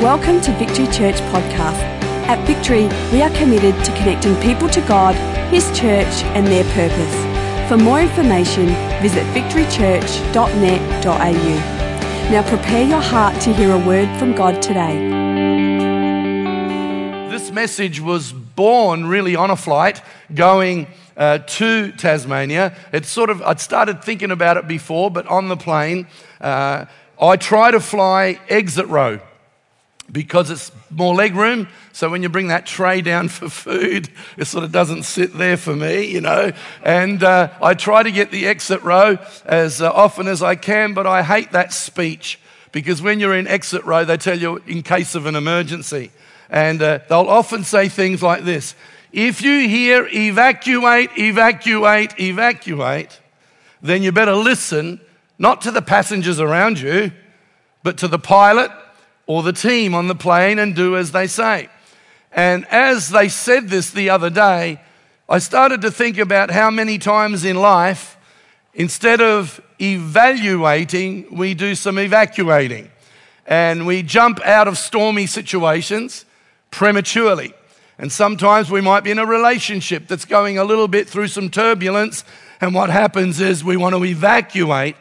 Welcome to Victory Church Podcast. At Victory, we are committed to connecting people to God, His church, and their purpose. For more information, visit victorychurch.net.au. Now prepare your heart to hear a word from God today. This message was born really on a flight going uh, to Tasmania. It's sort of, I'd started thinking about it before, but on the plane, uh, I try to fly exit row because it's more leg room. So when you bring that tray down for food, it sort of doesn't sit there for me, you know. And uh, I try to get the exit row as uh, often as I can, but I hate that speech because when you're in exit row, they tell you in case of an emergency. And uh, they'll often say things like this If you hear evacuate, evacuate, evacuate, then you better listen not to the passengers around you, but to the pilot or the team on the plane and do as they say. And as they said this the other day, I started to think about how many times in life, instead of evaluating, we do some evacuating. And we jump out of stormy situations prematurely. And sometimes we might be in a relationship that's going a little bit through some turbulence. And what happens is we want to evacuate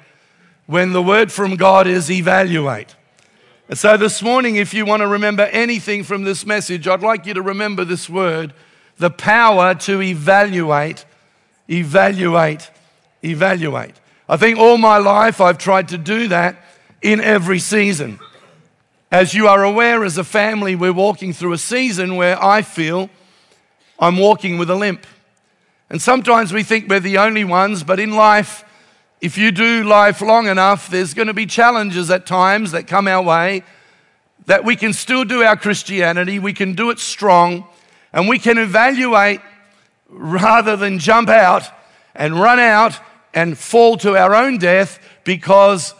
when the word from God is evaluate. And so this morning, if you want to remember anything from this message, I'd like you to remember this word the power to evaluate, evaluate, evaluate. I think all my life I've tried to do that in every season. As you are aware, as a family, we're walking through a season where I feel I'm walking with a limp. And sometimes we think we're the only ones, but in life, if you do life long enough, there's going to be challenges at times that come our way that we can still do our Christianity, we can do it strong, and we can evaluate rather than jump out and run out and fall to our own death because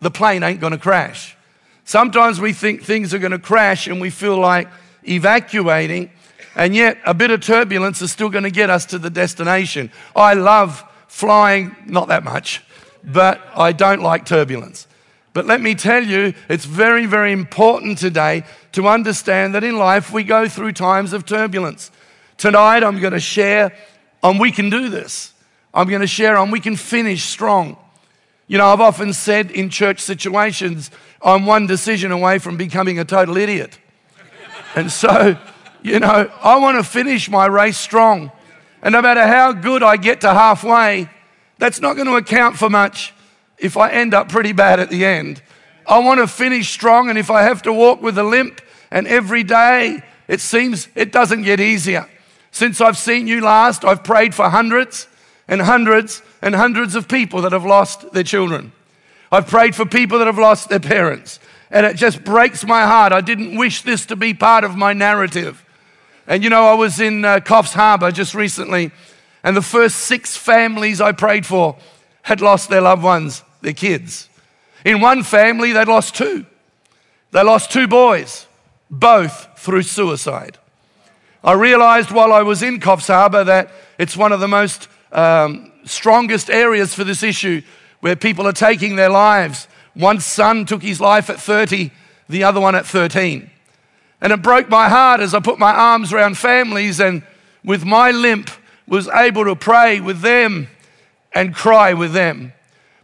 the plane ain't going to crash. Sometimes we think things are going to crash and we feel like evacuating, and yet a bit of turbulence is still going to get us to the destination. I love flying, not that much, but I don't like turbulence. But let me tell you, it's very, very important today to understand that in life we go through times of turbulence. Tonight I'm going to share on we can do this. I'm going to share on we can finish strong. You know, I've often said in church situations, I'm one decision away from becoming a total idiot. And so, you know, I want to finish my race strong. And no matter how good I get to halfway, that's not going to account for much if I end up pretty bad at the end. I want to finish strong, and if I have to walk with a limp, and every day it seems it doesn't get easier. Since I've seen you last, I've prayed for hundreds and hundreds and hundreds of people that have lost their children. I've prayed for people that have lost their parents. And it just breaks my heart. I didn't wish this to be part of my narrative. And you know, I was in uh, Coffs Harbour just recently, and the first six families I prayed for had lost their loved ones, their kids. In one family, they'd lost two. They lost two boys, both through suicide. I realized while I was in Coffs Harbour that it's one of the most um, strongest areas for this issue where people are taking their lives. One son took his life at 30, the other one at 13. And it broke my heart as I put my arms around families and with my limp was able to pray with them and cry with them.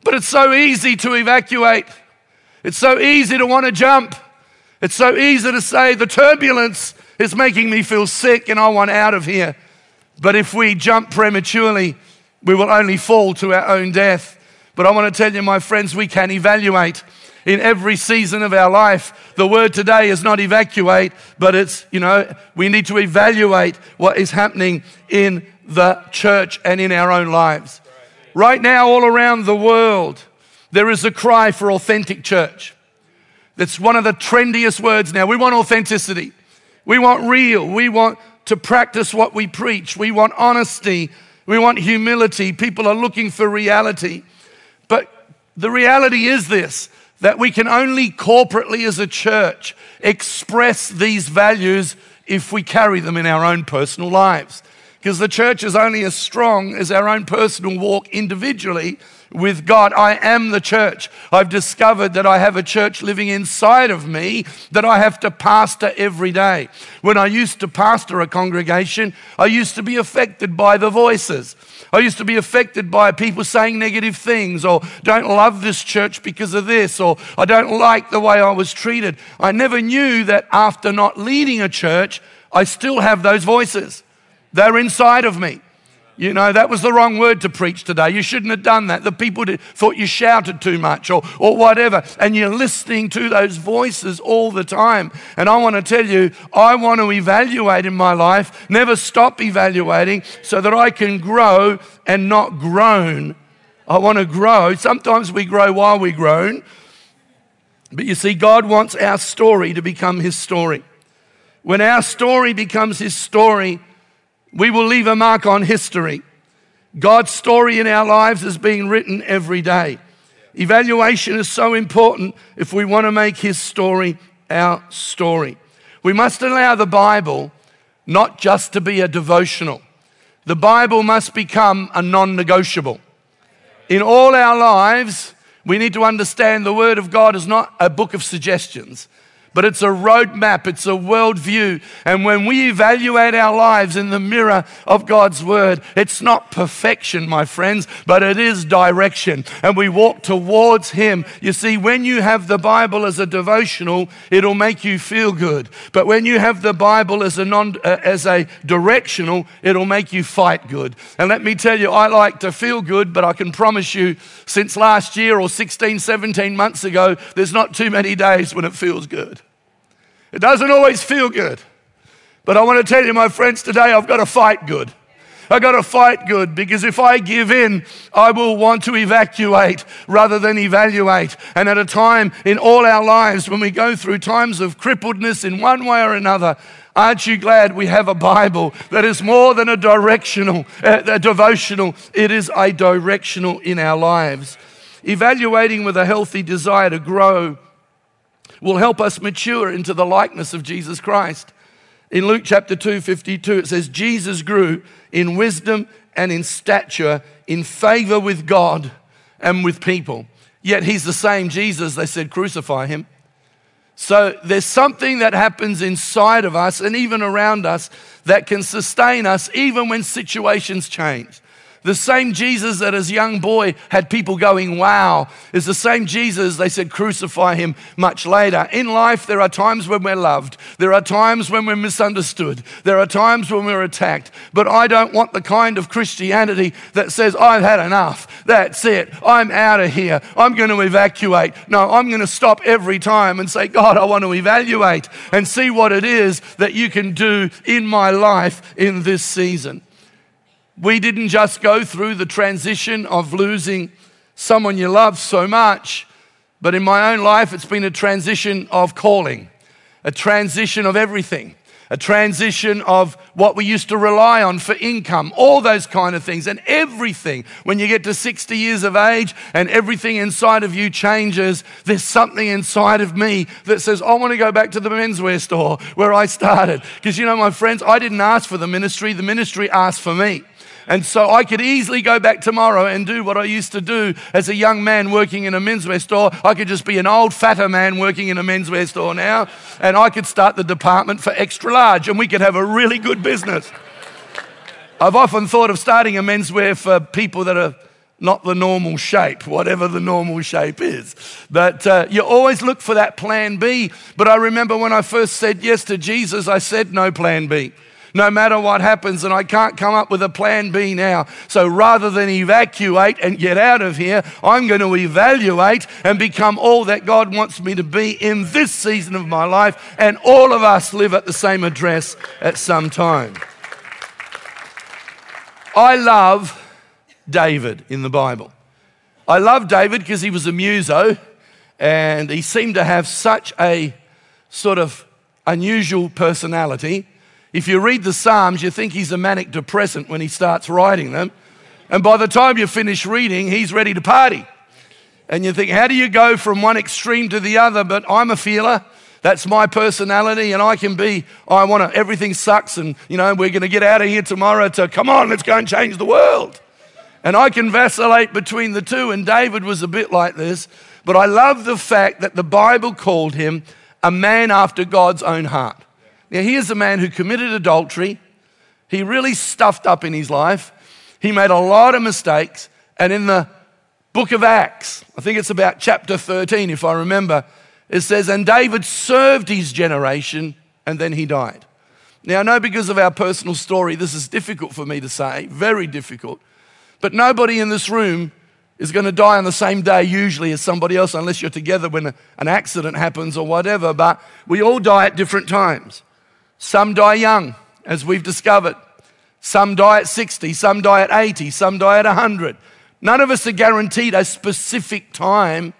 But it's so easy to evacuate. It's so easy to want to jump. It's so easy to say the turbulence is making me feel sick and I want out of here. But if we jump prematurely, we will only fall to our own death. But I want to tell you, my friends, we can evaluate in every season of our life. The word today is not evacuate, but it's, you know, we need to evaluate what is happening in the church and in our own lives. Right now, all around the world, there is a cry for authentic church. That's one of the trendiest words now. We want authenticity. We want real. We want to practice what we preach. We want honesty. We want humility. People are looking for reality. But the reality is this that we can only corporately as a church express these values if we carry them in our own personal lives. because the church is only as strong as our own personal walk individually with God. I am the church. I've discovered that I have a church living inside of me that I have to pastor every day. When I used to pastor a congregation, I used to be affected by the voices. I used to be affected by people saying negative things or don't love this church because of this or I don't like the way I was treated. I never knew that after not leading a church, I still have those voices. They're inside of me. You know, that was the wrong word to preach today. You shouldn't have done that. The people did, thought you shouted too much or, or whatever. And you're listening to those voices all the time. And I want to tell you, I want to evaluate in my life, never stop evaluating so that I can grow and not groan. I want to grow. Sometimes we grow while we groan. But you see, God wants our story to become His story. When our story becomes His story, we will leave a mark on history. God's story in our lives is being written every day. Evaluation is so important if we want to make His story our story. We must allow the Bible not just to be a devotional, the Bible must become a non negotiable. In all our lives, we need to understand the Word of God is not a book of suggestions but it's a roadmap, it's a worldview. And when we evaluate our lives in the mirror of God's word, it's not perfection, my friends, but it is direction. And we walk towards Him. You see, when you have the Bible as a devotional, it'll make you feel good. But when you have the Bible as a, non, uh, as a directional, it'll make you fight good. And let me tell you, I like to feel good, but I can promise you, since last year or 16, 17 months ago, there's not too many days when it feels good. It doesn't always feel good. But I want to tell you, my friends, today I've got to fight good. I've got to fight good because if I give in, I will want to evacuate rather than evaluate. And at a time in all our lives when we go through times of crippledness in one way or another, aren't you glad we have a Bible that is more than a directional, uh, a devotional? It is a directional in our lives. Evaluating with a healthy desire to grow will help us mature into the likeness of Jesus Christ. In Luke chapter 2, 52, it says, Jesus grew in wisdom and in stature, in favor with God and with people. Yet he's the same Jesus, they said, crucify him. So there's something that happens inside of us and even around us that can sustain us even when situations change. The same Jesus that as young boy had people going, wow, is the same Jesus they said crucify him much later. In life, there are times when we're loved. There are times when we're misunderstood. There are times when we're attacked. But I don't want the kind of Christianity that says, I've had enough. That's it. I'm out of here. I'm going to evacuate. No, I'm going to stop every time and say, God, I want to evaluate and see what it is that you can do in my life in this season. We didn't just go through the transition of losing someone you love so much, but in my own life, it's been a transition of calling, a transition of everything, a transition of what we used to rely on for income, all those kind of things, and everything. When you get to 60 years of age and everything inside of you changes, there's something inside of me that says, I want to go back to the menswear store where I started. Because you know, my friends, I didn't ask for the ministry, the ministry asked for me. And so I could easily go back tomorrow and do what I used to do as a young man working in a menswear store. I could just be an old, fatter man working in a menswear store now, and I could start the department for extra large, and we could have a really good business. I've often thought of starting a menswear for people that are not the normal shape, whatever the normal shape is. But uh, you always look for that plan B. But I remember when I first said yes to Jesus, I said no plan B no matter what happens, and I can't come up with a plan B now. So rather than evacuate and get out of here, I'm going to evaluate and become all that God wants me to be in this season of my life. And all of us live at the same address at some time. I love David in the Bible. I love David because he was a muso and he seemed to have such a sort of unusual personality. If you read the Psalms, you think he's a manic depressant when he starts writing them. And by the time you finish reading, he's ready to party. And you think, how do you go from one extreme to the other? But I'm a feeler. That's my personality, and I can be, I want to, everything sucks, and, you know, we're going to get out of here tomorrow to, come on, let's go and change the world. And I can vacillate between the two, and David was a bit like this. But I love the fact that the Bible called him a man after God's own heart. Now, here's a man who committed adultery. He really stuffed up in his life. He made a lot of mistakes. And in the book of Acts, I think it's about chapter 13, if I remember, it says, And David served his generation, and then he died. Now, I know because of our personal story, this is difficult for me to say, very difficult. But nobody in this room is going to die on the same day, usually, as somebody else, unless you're together when an accident happens or whatever. But we all die at different times. Some die young, as we've discovered. Some die at 60, some die at 80, some die at 100. None of us are guaranteed a specific time.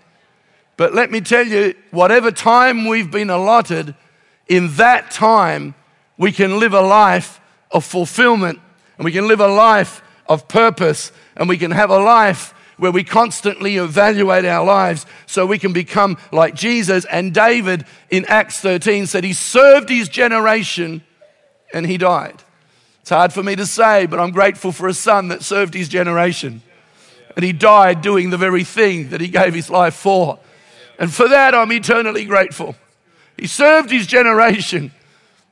But let me tell you, whatever time we've been allotted, in that time, we can live a life of fulfillment and we can live a life of purpose and we can have a life where we constantly evaluate our lives so we can become like Jesus. And David in Acts 13 said he served his generation and he died. It's hard for me to say, but I'm grateful for a son that served his generation. And he died doing the very thing that he gave his life for. And for that, I'm eternally grateful. He served his generation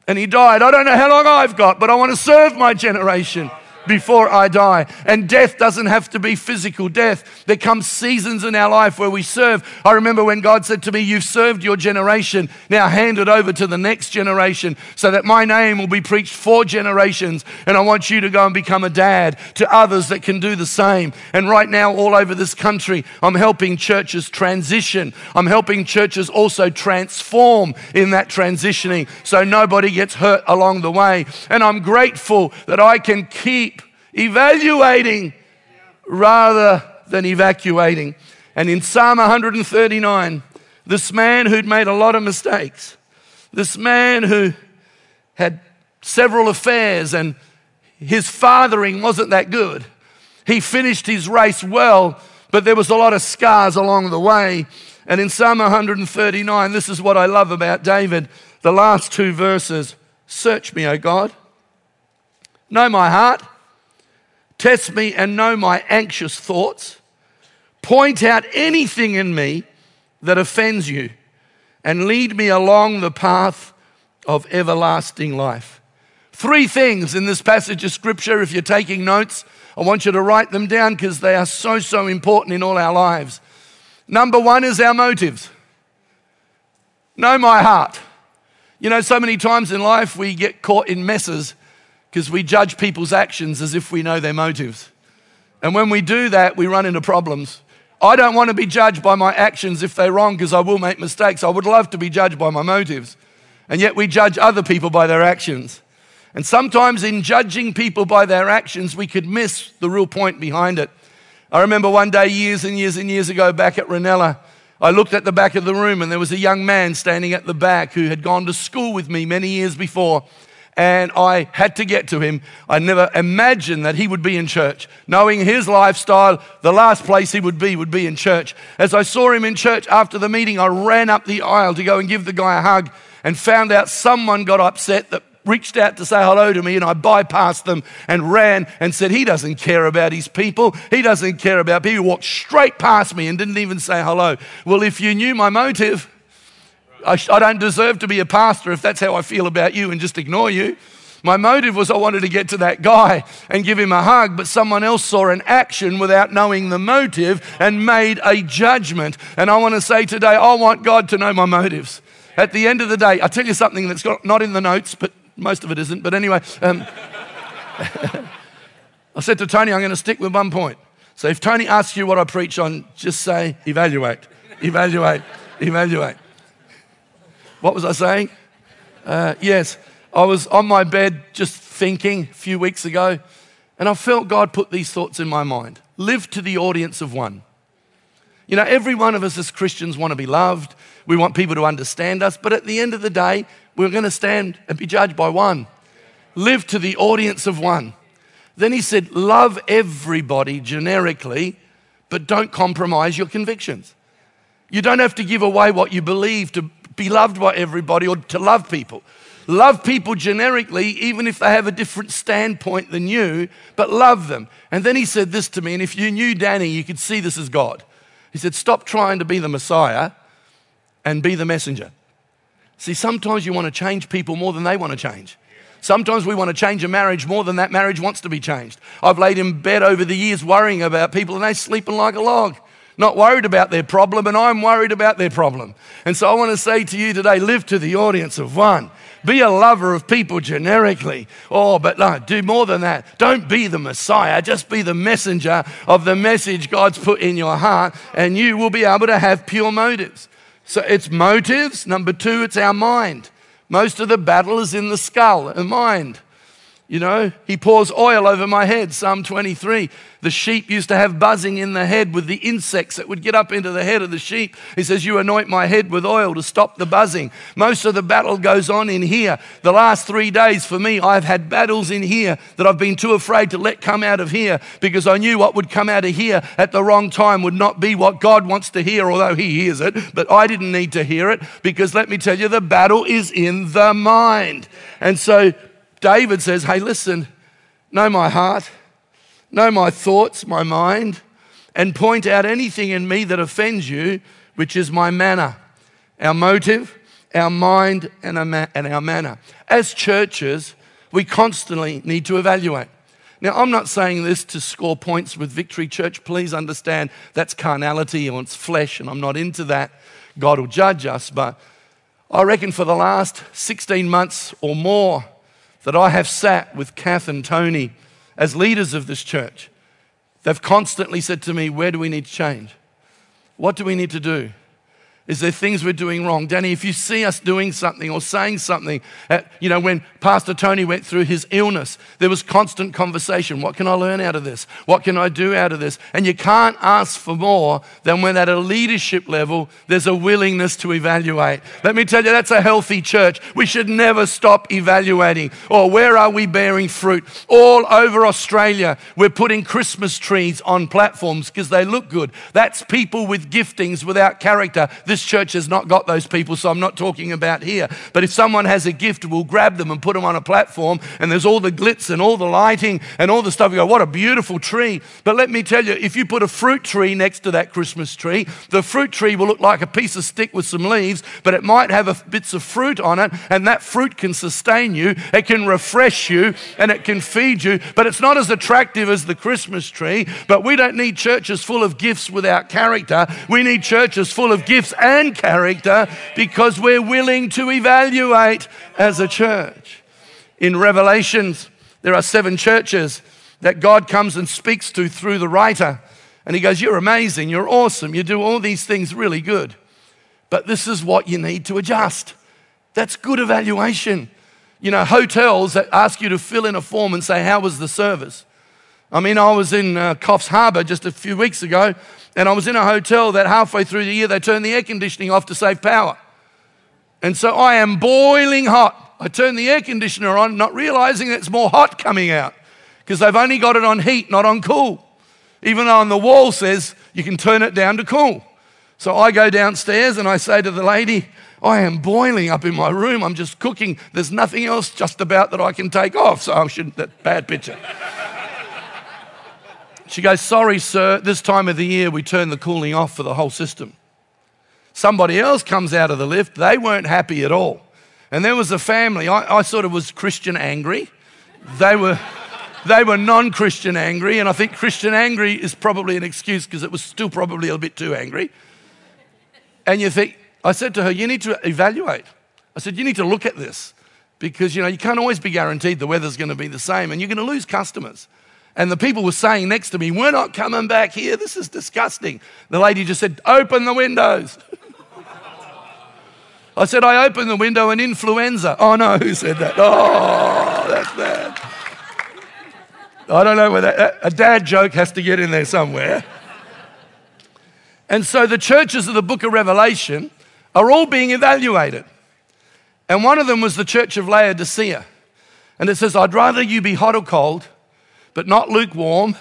and he died. I don't know how long I've got, but I want to serve my generation before I die. And death doesn't have to be physical death. There come seasons in our life where we serve. I remember when God said to me, You've served your generation. Now hand it over to the next generation so that my name will be preached for generations. And I want you to go and become a dad to others that can do the same. And right now, all over this country, I'm helping churches transition. I'm helping churches also transform in that transitioning so nobody gets hurt along the way. And I'm grateful that I can keep evaluating rather than evacuating. And in Psalm 139, this man who'd made a lot of mistakes, this man who had several affairs and his fathering wasn't that good. He finished his race well, but there was a lot of scars along the way. And in Psalm 139, this is what I love about David the last two verses Search me, O God. Know my heart. Test me and know my anxious thoughts. Point out anything in me that offends you and lead me along the path of everlasting life. Three things in this passage of scripture. If you're taking notes, I want you to write them down because they are so, so important in all our lives. Number one is our motives. Know my heart. You know, so many times in life we get caught in messes because we judge people's actions as if we know their motives. And when we do that, we run into problems. I don't want to be judged by my actions if they're wrong because I will make mistakes. I would love to be judged by my motives. And yet we judge other people by their actions. And sometimes in judging people by their actions, we could miss the real point behind it. I remember one day, years and years and years ago, back at Reynella, I looked at the back of the room and there was a young man standing at the back who had gone to school with me many years before and I had to get to him. I never imagined that he would be in church. Knowing his lifestyle, the last place he would be would be in church. As I saw him in church after the meeting, I ran up the aisle to go and give the guy a hug and found out someone got upset that reached out to say hello to me and I bypassed them and ran and said, He doesn't care about his people. He doesn't care about people. He walked straight past me and didn't even say hello. Well, if you knew my motive, I, I don't deserve to be a pastor if that's how I feel about you and just ignore you. My motive was I wanted to get to that guy and give him a hug, but someone else saw an action without knowing the motive and made a judgment. And I want to say today, I want God to know my motives. At the end of the day, I'll tell you something that's got, not in the notes, but most of it isn't. But anyway, um, I said to Tony, I'm going to stick with one point. So if Tony asks you what I preach on, just say, evaluate, evaluate, evaluate. What was I saying? Uh, yes, I was on my bed just thinking a few weeks ago, and I felt God put these thoughts in my mind. Live to the audience of one. You know, every one of us as Christians want to be loved. We want people to understand us, but at the end of the day, we're going to stand and be judged by one. Live to the audience of one. Then he said, Love everybody generically, but don't compromise your convictions. You don't have to give away what you believe to be loved by everybody or to love people. Love people generically, even if they have a different standpoint than you, but love them. And then he said this to me, and if you knew Danny, you could see this as God. He said, Stop trying to be the Messiah and be the messenger. See, sometimes you want to change people more than they want to change. Sometimes we want to change a marriage more than that marriage wants to be changed. I've laid in bed over the years worrying about people and they're sleeping like a log not worried about their problem, and I'm worried about their problem. And so I want to say to you today live to the audience of one. Be a lover of people generically. Oh, but no, do more than that. Don't be the Messiah, just be the messenger of the message God's put in your heart, and you will be able to have pure motives. So it's motives. Number two, it's our mind. Most of the battle is in the skull, the mind. You know, he pours oil over my head, Psalm 23. The sheep used to have buzzing in the head with the insects that would get up into the head of the sheep. He says, You anoint my head with oil to stop the buzzing. Most of the battle goes on in here. The last three days for me, I've had battles in here that I've been too afraid to let come out of here because I knew what would come out of here at the wrong time would not be what God wants to hear, although He hears it. But I didn't need to hear it because let me tell you, the battle is in the mind. And so, David says, Hey, listen, know my heart, know my thoughts, my mind, and point out anything in me that offends you, which is my manner, our motive, our mind, and our, manner. As churches, we constantly need to evaluate. Now, I'm not saying this to score points with Victory Church. Please understand that's carnality and it's flesh, and I'm not into that. God will judge us. But I reckon for the last 16 months or more, that I have sat with Kath and Tony as leaders of this church. They've constantly said to me, Where do we need to change? What do we need to do? Is there things we're doing wrong? Danny, if you see us doing something or saying something, uh, you know, when Pastor Tony went through his illness, there was constant conversation. What can I learn out of this? What can I do out of this? And you can't ask for more than when at a leadership level, there's a willingness to evaluate. Let me tell you, that's a healthy church. We should never stop evaluating. Or where are we bearing fruit? All over Australia, we're putting Christmas trees on platforms because they look good. That's people with giftings without character. This church has not got those people, so I'm not talking about here. But if someone has a gift, we'll grab them and put them on a platform, and there's all the glitz and all the lighting and all the stuff. You go, what a beautiful tree. But let me tell you, if you put a fruit tree next to that Christmas tree, the fruit tree will look like a piece of stick with some leaves, but it might have a, bits of fruit on it, and that fruit can sustain you, it can refresh you, and it can feed you. But it's not as attractive as the Christmas tree. But we don't need churches full of gifts without character. We need churches full of gifts and character because we're willing to evaluate as a church. In Revelations, there are seven churches that God comes and speaks to through the writer. And he goes, You're amazing, you're awesome, you do all these things really good. But this is what you need to adjust. That's good evaluation. You know, hotels that ask you to fill in a form and say, How was the service? I mean, I was in uh, Coffs Harbour just a few weeks ago, and I was in a hotel that halfway through the year they turned the air conditioning off to save power. And so I am boiling hot. I turn the air conditioner on, not realizing it's more hot coming out because they've only got it on heat, not on cool. Even though on the wall says you can turn it down to cool. So I go downstairs and I say to the lady, I am boiling up in my room. I'm just cooking. There's nothing else just about that I can take off. So I shouldn't, that bad picture. She goes, Sorry, sir, this time of the year we turn the cooling off for the whole system. Somebody else comes out of the lift, they weren't happy at all. And there was a family, I, I sort of was Christian angry. They were, they were non Christian angry, and I think Christian angry is probably an excuse because it was still probably a bit too angry. And you think, I said to her, You need to evaluate. I said, You need to look at this because you know you can't always be guaranteed the weather's going to be the same and you're going to lose customers and the people were saying next to me, We're not coming back here. This is disgusting. The lady just said, Open the windows. I said, I opened the window and influenza. Oh no, who said that? Oh, that's bad. I don't know whether uh, a dad joke has to get in there somewhere. And so the churches of the book of Revelation are all being evaluated. And one of them was the church of Laodicea. And it says, I'd rather you be hot or cold but not lukewarm,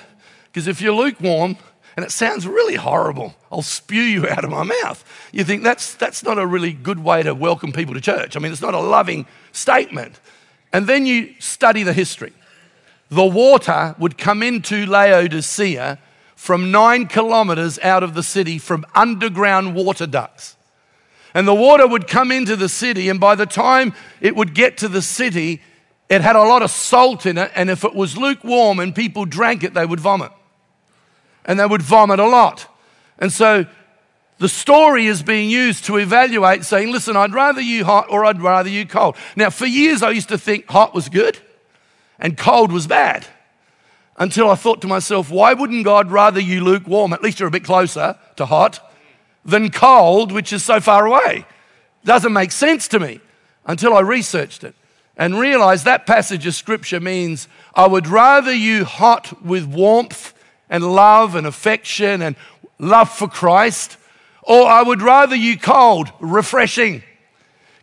because if you're lukewarm And it sounds really horrible. I'll spew you out of my mouth. You think that's, that's not a really good way to welcome people to church. I mean, it's not a loving statement. And then you study the history. The water would come into Laodicea from nine kilometers out of the city from underground water ducts. And the water would come into the city, and by the time it would get to the city, it had a lot of salt in it. And if it was lukewarm and people drank it, they would vomit. And they would vomit a lot. And so the story is being used to evaluate, saying, listen, I'd rather you hot or I'd rather you cold. Now, for years, I used to think hot was good and cold was bad until I thought to myself, why wouldn't God rather you lukewarm? At least you're a bit closer to hot than cold, which is so far away. Doesn't make sense to me until I researched it and realize that passage of scripture means I would rather you hot with warmth and love and affection and love for Christ, or I would rather you cold, refreshing.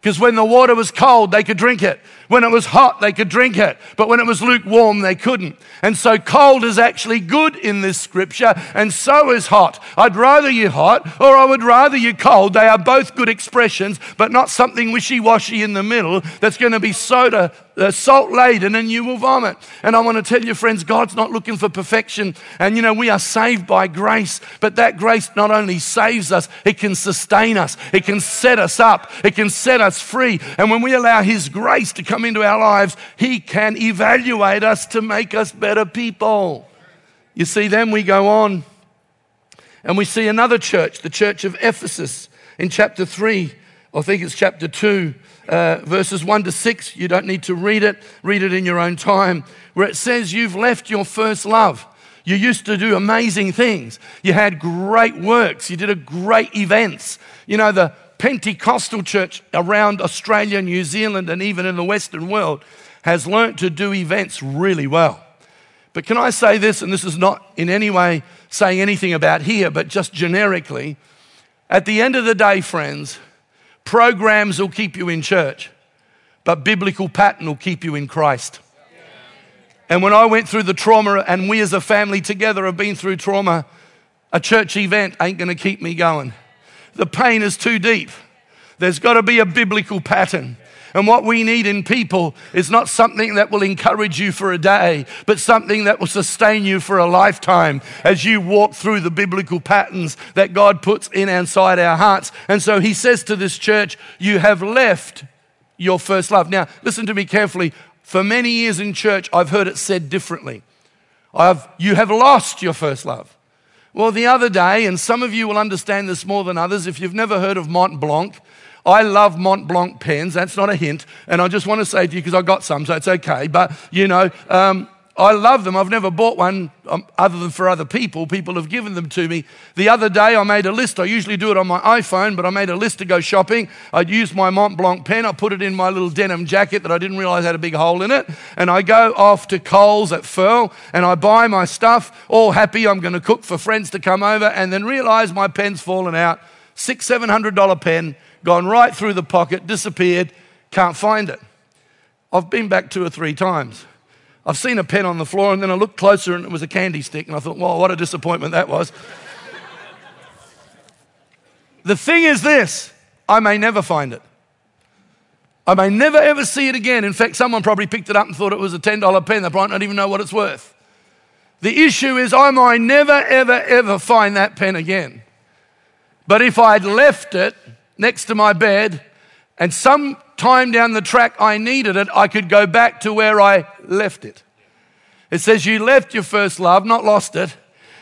Because when the water was cold, they could drink it. When it was hot, they could drink it. But when it was lukewarm, they couldn't. And so cold is actually good in this scripture, and so is hot. I'd rather you hot, or I would rather you cold. They are both good expressions, but not something wishy washy in the middle that's going to be soda salt laden and you will vomit. And I want to tell you, friends, God's not looking for perfection. And you know, we are saved by grace, but that grace not only saves us, it can sustain us, it can set us up, it can set us free. And when we allow His grace to come into our lives, He can evaluate us to make us better people. You see, then we go on and we see another church, the church of Ephesus, in chapter 3. I think it's chapter 2 uh, verses 1 to 6. You don't need to read it, read it in your own time, where it says, You've left your first love. You used to do amazing things. You had great works. You did a great events. You know, the Pentecostal church around Australia, New Zealand, and even in the Western world has learnt to do events really well. But can I say this, and this is not in any way saying anything about here, but just generically, at the end of the day, friends, Programs will keep you in church, but biblical pattern will keep you in Christ. And when I went through the trauma, and we as a family together have been through trauma, a church event ain't gonna keep me going. The pain is too deep. There's got to be a biblical pattern. And what we need in people is not something that will encourage you for a day, but something that will sustain you for a lifetime as you walk through the biblical patterns that God puts in inside our hearts. And so he says to this church, You have left your first love. Now, listen to me carefully. For many years in church, I've heard it said differently. I've, you have lost your first love. Well, the other day, and some of you will understand this more than others, if you've never heard of Mont Blanc, I love Mont Blanc pens. That's not a hint. And I just want to say to you, because I got some, so it's okay. But, you know, um, I love them. I've never bought one um, other than for other people. People have given them to me. The other day, I made a list. I usually do it on my iPhone, but I made a list to go shopping. I'd use my Mont Blanc pen. I put it in my little denim jacket that I didn't realize had a big hole in it. And I go off to Coles at Firle and I buy my stuff, all happy. I'm going to cook for friends to come over, and then realize my pen's fallen out. Six, seven hundred dollar pen gone right through the pocket, disappeared, can't find it. I've been back two or three times. I've seen a pen on the floor and then I looked closer and it was a candy stick and I thought, well, what a disappointment that was. the thing is this I may never find it. I may never ever see it again. In fact, someone probably picked it up and thought it was a $10 pen. They might not even know what it's worth. The issue is, I might never, ever, ever find that pen again. But if I'd left it next to my bed, and some time down the track I needed it, I could go back to where I left it. It says, You left your first love, not lost it.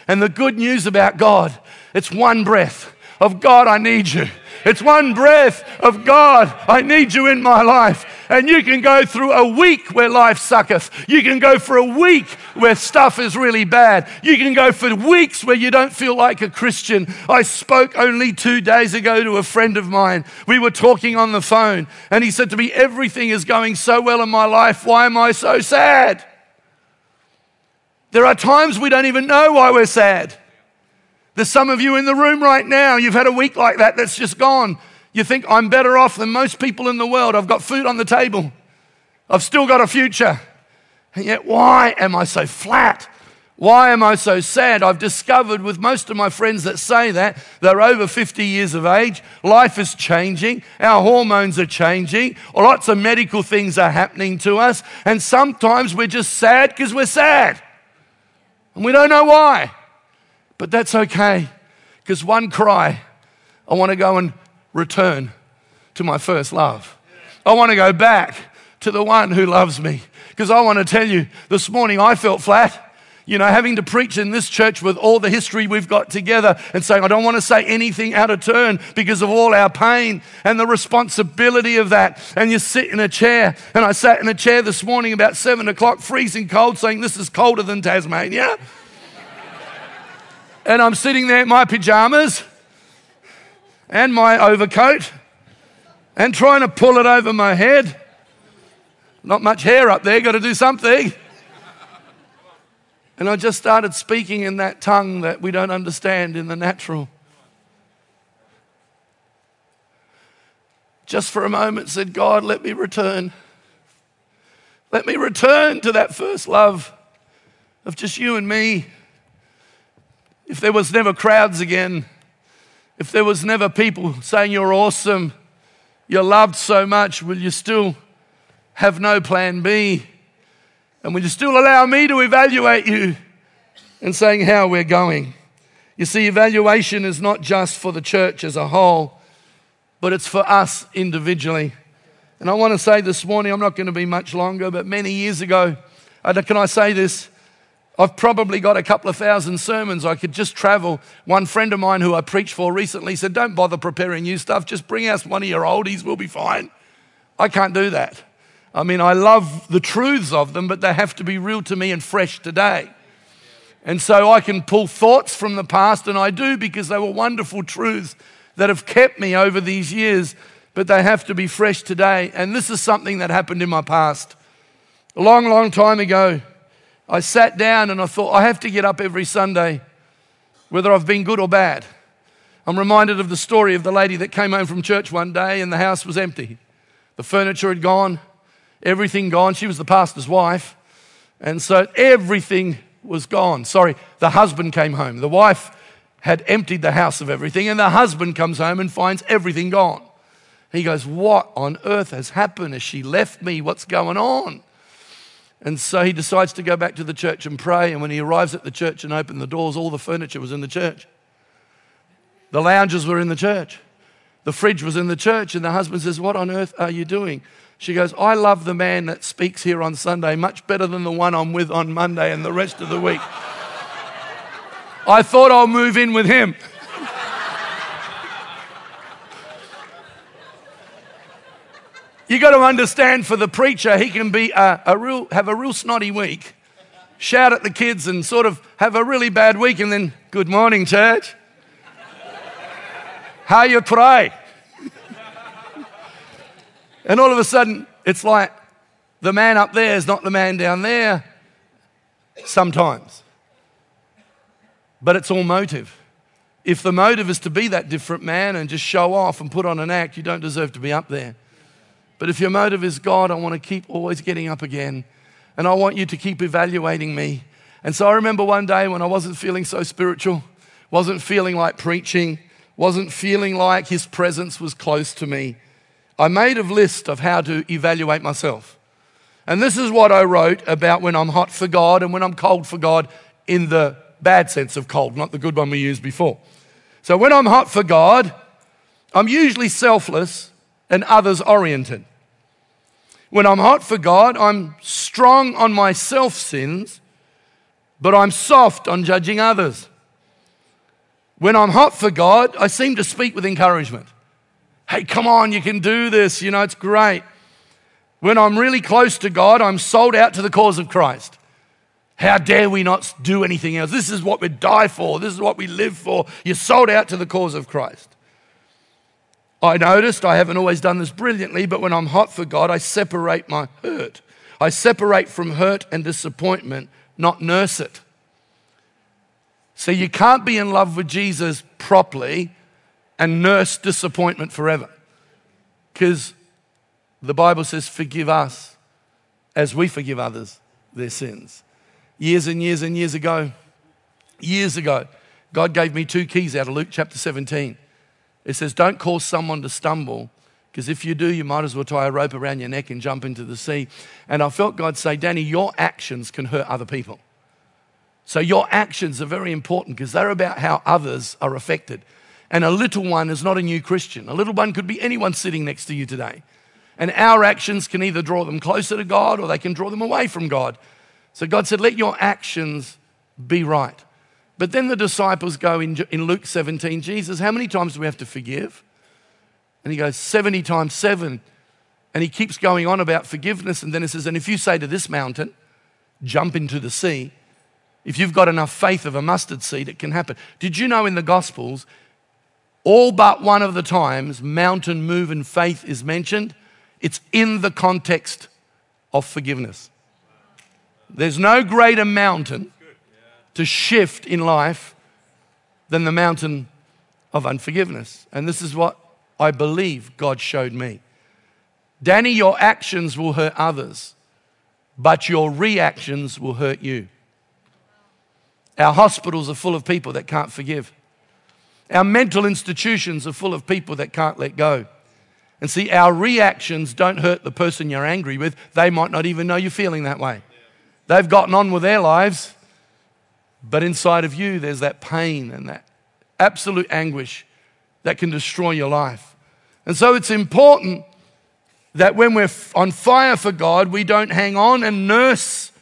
And the good news about God, it's one breath of God, I need you. It's one breath of God, I need you in my life. And you can go through a week where life sucketh. You can go for a week where stuff is really bad. You can go for weeks where you don't feel like a Christian. I spoke only two days ago to a friend of mine. We were talking on the phone, and he said to me, Everything is going so well in my life. Why am I so sad? There are times we don't even know why we're sad. There's some of you in the room right now, you've had a week like that that's just gone. You think I'm better off than most people in the world. I've got food on the table. I've still got a future. And yet, why am I so flat? Why am I so sad? I've discovered with most of my friends that say that, they're over 50 years of age, life is changing, our hormones are changing, lots of medical things are happening to us, and sometimes we're just sad because we're sad. And we don't know why. But that's okay, because one cry, I want to go and return to my first love. I want to go back to the one who loves me. Because I want to tell you, this morning I felt flat you know, having to preach in this church with all the history we've got together and saying, I don't want to say anything out of turn because of all our pain and the responsibility of that. And you sit in a chair. And I sat in a chair this morning about seven o'clock, freezing cold, saying, This is colder than Tasmania. And I'm sitting there in my pajamas and my overcoat and trying to pull it over my head. Not much hair up there, got to do something. And I just started speaking in that tongue that we don't understand in the natural. Just for a moment said, God, let me return. Let me return to that first love of just you and me. If there was never crowds again, if there was never people saying you're awesome, you're loved so much, will you still have no plan B? And will you still allow me to evaluate you and saying how we're going? You see, evaluation is not just for the church as a whole, but it's for us individually. And I want to say this morning, I'm not going to be much longer, but many years ago, can I say this? I've probably got a couple of thousand sermons. I could just travel. One friend of mine who I preached for recently said, Don't bother preparing new stuff, just bring us one of your oldies, we'll be fine. I can't do that. I mean, I love the truths of them, but they have to be real to me and fresh today. And so I can pull thoughts from the past, and I do because they were wonderful truths that have kept me over these years, but they have to be fresh today. And this is something that happened in my past. A long, long time ago, I sat down and I thought, I have to get up every Sunday, whether I've been good or bad. I'm reminded of the story of the lady that came home from church one day and the house was empty. The furniture had gone, everything gone. She was the pastor's wife. And so everything was gone. Sorry, the husband came home. The wife had emptied the house of everything, and the husband comes home and finds everything gone. He goes, What on earth has happened? Has she left me? What's going on? And so he decides to go back to the church and pray. And when he arrives at the church and opens the doors, all the furniture was in the church. The lounges were in the church. The fridge was in the church. And the husband says, What on earth are you doing? She goes, I love the man that speaks here on Sunday much better than the one I'm with on Monday and the rest of the week. I thought I'll move in with him. You got to understand for the preacher, he can be a, a, real, have a real snotty week, shout at the kids and sort of have a really bad week, and then, good morning, church. How you pray? And all of a sudden, it's like the man up there is not the man down there sometimes. But it's all motive. If the motive is to be that different man and just show off and put on an act, you don't deserve to be up there. But if your motive is God, I want to keep always getting up again. And I want you to keep evaluating me. And so I remember one day when I wasn't feeling so spiritual, wasn't feeling like preaching, wasn't feeling like his presence was close to me. I made a list of how to evaluate myself. And this is what I wrote about when I'm hot for God and when I'm cold for God in the bad sense of cold, not the good one we used before. So when I'm hot for God, I'm usually selfless and others oriented. When I'm hot for God, I'm strong on my self sins, but I'm soft on judging others. When I'm hot for God, I seem to speak with encouragement. Hey, come on, you can do this. You know, it's great. When I'm really close to God, I'm sold out to the cause of Christ. How dare we not do anything else? This is what we die for. This is what we live for. You're sold out to the cause of Christ. I noticed, I haven't always done this brilliantly, but when I'm hot for God, I separate my hurt. I separate from hurt and disappointment, not nurse it. So you can't be in love with Jesus properly and nurse disappointment forever. Because the Bible says, forgive us as we forgive others their sins. years and years and years ago, years ago, God gave me two keys out of Luke chapter 17. It says, Don't cause someone to stumble, because if you do, you might as well tie a rope around your neck and jump into the sea. And I felt God say, Danny, your actions can hurt other people. So your actions are very important because they're about how others are affected. And a little one is not a new Christian. A little one could be anyone sitting next to you today. And our actions can either draw them closer to God or they can draw them away from God. So God said, Let your actions be right. But then the disciples go in, in Luke 17, Jesus, how many times do we have to forgive? And he goes, 70 times seven. And he keeps going on about forgiveness. And then he says, And if you say to this mountain, jump into the sea, if you've got enough faith of a mustard seed, it can happen. Did you know in the Gospels, all but one of the times mountain move and faith is mentioned, it's in the context of forgiveness. There's no greater mountain to shift in life than the mountain of unforgiveness. And this is what I believe God showed me. Danny, your actions will hurt others, but your reactions will hurt you. Our hospitals are full of people that can't forgive. Our mental institutions are full of people that can't let go. And see, our reactions don't hurt the person you're angry with. They might not even know you're feeling that way. They've gotten on with their lives, but inside of you, there's that pain and that absolute anguish that can destroy your life. And so it's important that when we're on fire for God, we don't hang on and nurse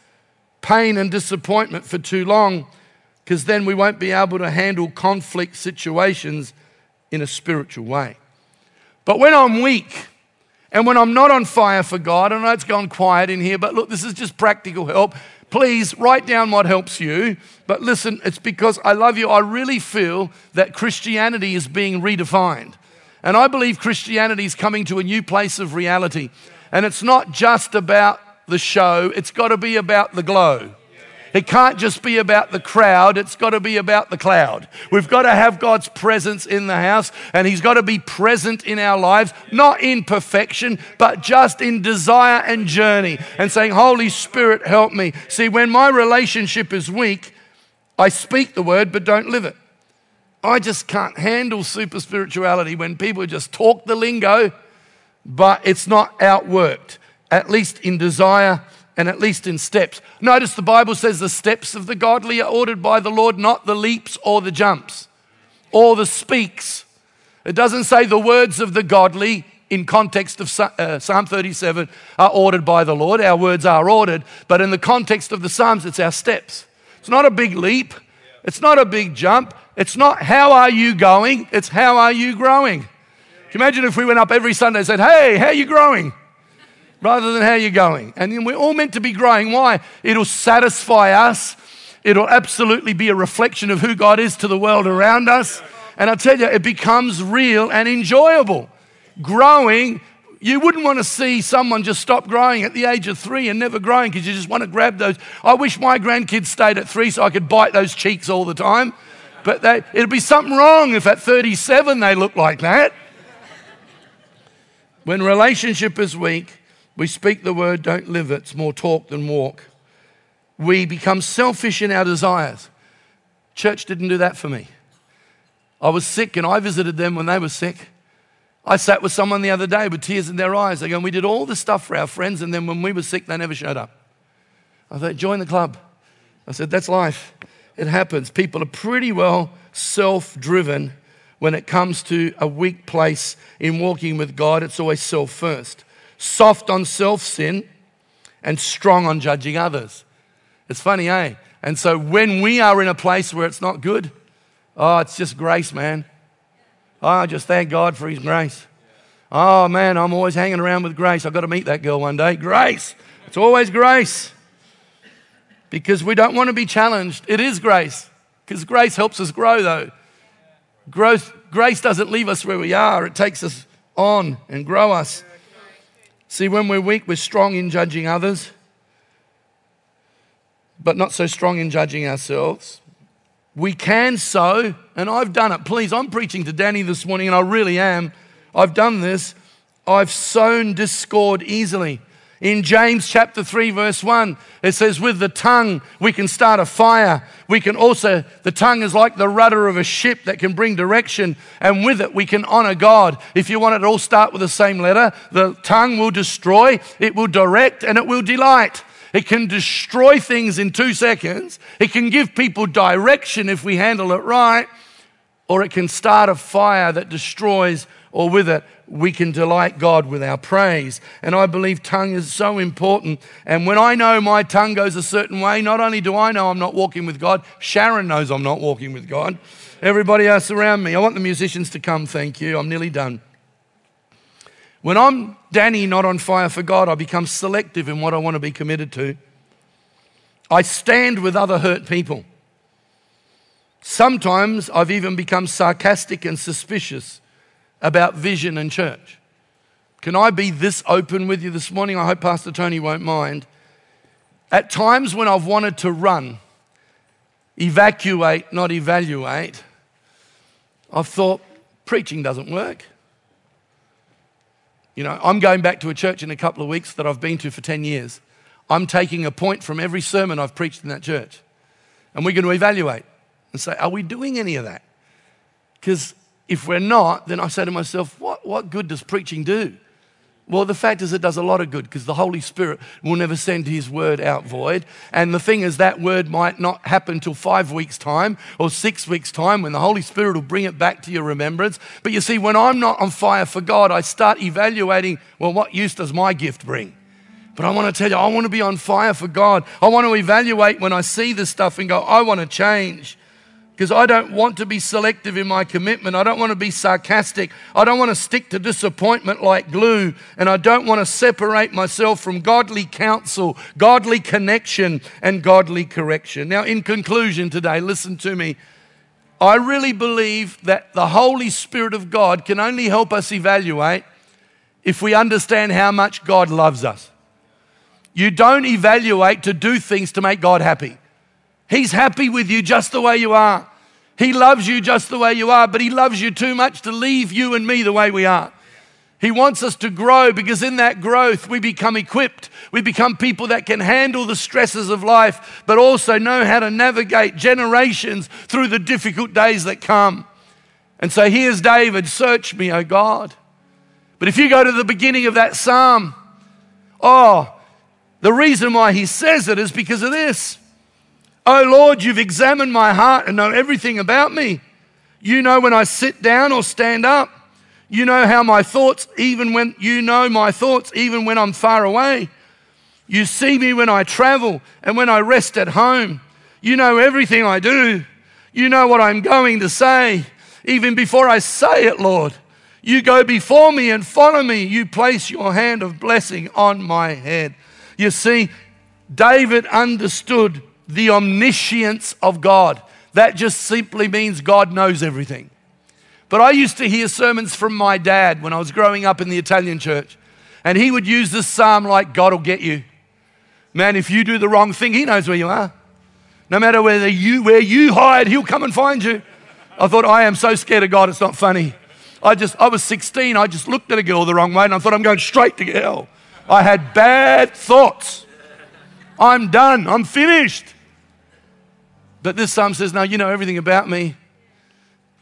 pain and disappointment for too long, because then we won't be able to handle conflict situations in a spiritual way. But when I'm weak, and when I'm not on fire for God, I know it's gone quiet in here, but look, this is just practical help. Please write down what helps you. But listen, it's because I love you. I really feel that Christianity is being redefined. And I believe Christianity is coming to a new place of reality. And it's not just about the show, it's got to be about the glow. It can't just be about the crowd, it's got to be about the cloud. We've got to have God's presence in the house, and He's got to be present in our lives, not in perfection, but just in desire and journey, and saying, Holy Spirit, help me. See, when my relationship is weak, I speak the word but don't live it. I just can't handle super spirituality when people just talk the lingo, but it's not outworked, at least in desire and at least in steps. Notice the Bible says the steps of the godly are ordered by the Lord, not the leaps or the jumps or the speaks. It doesn't say the words of the godly in context of uh, Psalm 37 are ordered by the Lord. Our words are ordered, but in the context of the Psalms, it's our steps. It's not a big leap, it's not a big jump, it's not how are you going, it's how are you growing. Can you imagine if we went up every Sunday and said, Hey, how are you growing? Rather than how you're going. And we're all meant to be growing. Why? It'll satisfy us. It'll absolutely be a reflection of who God is to the world around us. And I tell you, it becomes real and enjoyable. Growing, you wouldn't want to see someone just stop growing at the age of three and never growing because you just want to grab those. I wish my grandkids stayed at three so I could bite those cheeks all the time. But they, it'd be something wrong if at 37 they look like that. When relationship is weak, we speak the word, don't live it. It's more talk than walk. We become selfish in our desires. Church didn't do that for me. I was sick and I visited them when they were sick. I sat with someone the other day with tears in their eyes. They go, We did all this stuff for our friends, and then when we were sick, they never showed up. I thought, Join the club. I said, That's life. It happens. People are pretty well self driven when it comes to a weak place in walking with God. It's always self first soft on self sin, and strong on judging others. It's funny, eh? And so when we are in a place where it's not good, oh, it's just grace, man. Oh, I just thank God for His grace. Oh, man, I'm always hanging around with grace. I've got to meet that girl one day. Grace. It's always grace. Because we don't want to be challenged. It is grace. Because grace helps us grow, though. Growth, grace doesn't leave us where we are, it takes us on and grow us. See, when we're weak, we're strong in judging others, but not so strong in judging ourselves. We can sow, and I've done it. Please, I'm preaching to Danny this morning, and I really am. I've done this. I've sown discord easily. In James chapter 3, verse 1, it says, With the tongue we can start a fire. We can also, the tongue is like the rudder of a ship that can bring direction, and with it we can honor God. If you want it to all start with the same letter, the tongue will destroy, it will direct, and it will delight. It can destroy things in two seconds. It can give people direction if we handle it right, or it can start a fire that destroys, or with it we can delight God with our praise. And I believe tongue is so important. And when I know my tongue goes a certain way, not only do I know I'm not walking with God, Sharon knows I'm not walking with God. Everybody else around me. I want the musicians to come, thank you. I'm nearly done. When I'm Danny, not on fire for God, I become selective in what I want to be committed to. I stand with other hurt people. Sometimes I've even become sarcastic and suspicious about vision and church. Can I be this open with you this morning? I hope Pastor Tony won't mind. At times when I've wanted to run, evacuate, not evaluate, I've thought preaching doesn't work. You know, I'm going back to a church in a couple of weeks that I've been to for 10 years. I'm taking a point from every sermon I've preached in that church. And we're going to evaluate and say, are we doing any of that? Because if we're not, then I say to myself, what, what good does preaching do? Well, the fact is, it does a lot of good because the Holy Spirit will never send His word out void. And the thing is, that word might not happen till five weeks' time or six weeks' time when the Holy Spirit will bring it back to your remembrance. But you see, when I'm not on fire for God, I start evaluating, well, what use does my gift bring? But I want to tell you, I want to be on fire for God. I want to evaluate when I see this stuff and go, I want to change because I don't want to be selective in my commitment. I don't want to be sarcastic. I don't want to stick to disappointment like glue. And I don't want to separate myself from godly counsel, godly connection, and godly correction. Now, in conclusion today, listen to me. I really believe that the Holy Spirit of God can only help us evaluate if we understand how much God loves us. You don't evaluate to do things to make God happy. He's happy with you just the way you are. He loves you just the way you are, but He loves you too much to leave you and me the way we are. He wants us to grow because in that growth we become equipped. We become people that can handle the stresses of life, but also know how to navigate generations through the difficult days that come. And so here's David Search me, O God. But if you go to the beginning of that psalm, oh, the reason why he says it is because of this. Oh Lord, you've examined my heart and know everything about me. You know when I sit down or stand up. You know how my thoughts, even when you know my thoughts, even when I'm far away. You see me when I travel and when I rest at home. You know everything I do. You know what I'm going to say, even before I say it, Lord. You go before me and follow me. You place your hand of blessing on my head. You see, David understood the omniscience of God. That just simply means God knows everything. But I used to hear sermons from my dad when I was growing up in the Italian church, and he would use this psalm like, God will get you. Man, if you do the wrong thing, he knows where you are. No matter whether you, where you hide, he'll come and find you. I thought, I am so scared of God, it's not funny. I just, I was 16, I just looked at a girl the wrong way and I thought, I'm going straight to hell. I had bad thoughts. I'm done, I'm finished. But this psalm says, No, you know everything about me,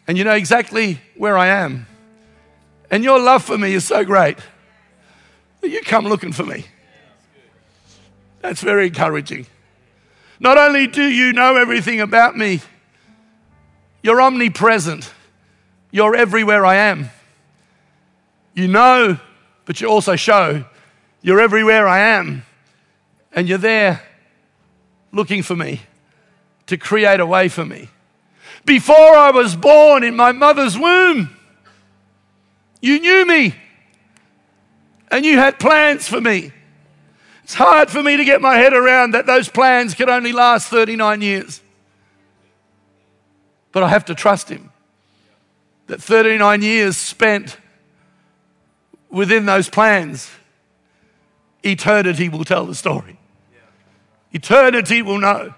and you know exactly where I am. And your love for me is so great that you come looking for me. That's very encouraging. Not only do you know everything about me, you're omnipresent. You're everywhere I am. You know, but you also show you're everywhere I am. And you're there looking for me to create a way for me. Before I was born in my mother's womb, you knew me and you had plans for me. It's hard for me to get my head around that those plans could only last 39 years. But I have to trust Him that 39 years spent within those plans, eternity will tell the story. Eternity will know.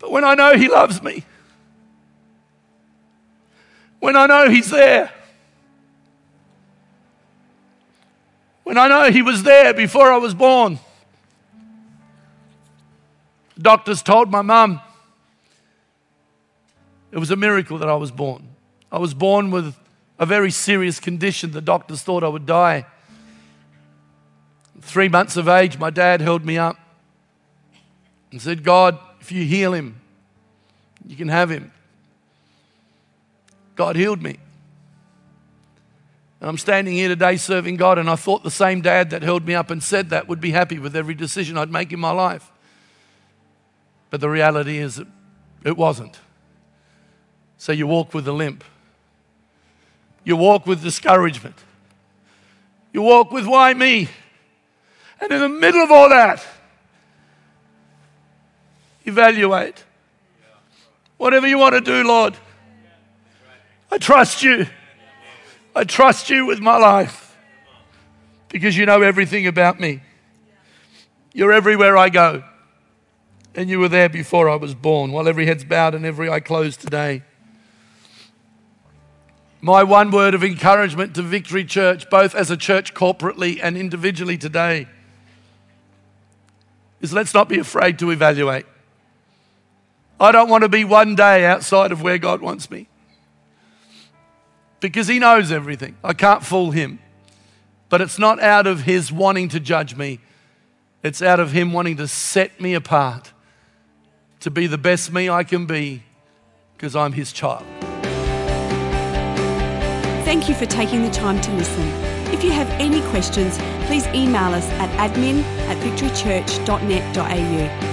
But when I know He loves me, when I know He's there, when I know He was there before I was born. Doctors told my mum it was a miracle that I was born. I was born with a very serious condition. The doctors thought I would die. Three months of age, my dad held me up and said, God, if you heal him, you can have him. God healed me. And I'm standing here today serving God, and I thought the same dad that held me up and said that would be happy with every decision I'd make in my life. But the reality is, it, wasn't. So you walk with a limp, you walk with discouragement, you walk with why me? And in the middle of all that, evaluate. Whatever you want to do, Lord, I trust you. I trust you with my life because you know everything about me. You're everywhere I go. And you were there before I was born, while every head's bowed and every eye closed today. My one word of encouragement to Victory Church, both as a church corporately and individually today, is let's not be afraid to evaluate. I don't want to be one day outside of where God wants me because He knows everything. I can't fool Him. But it's not out of His wanting to judge me, it's out of Him wanting to set me apart to be the best me I can be because I'm His child. Thank you for taking the time to listen. If you have any questions, please email us at admin at victorychurch.net.au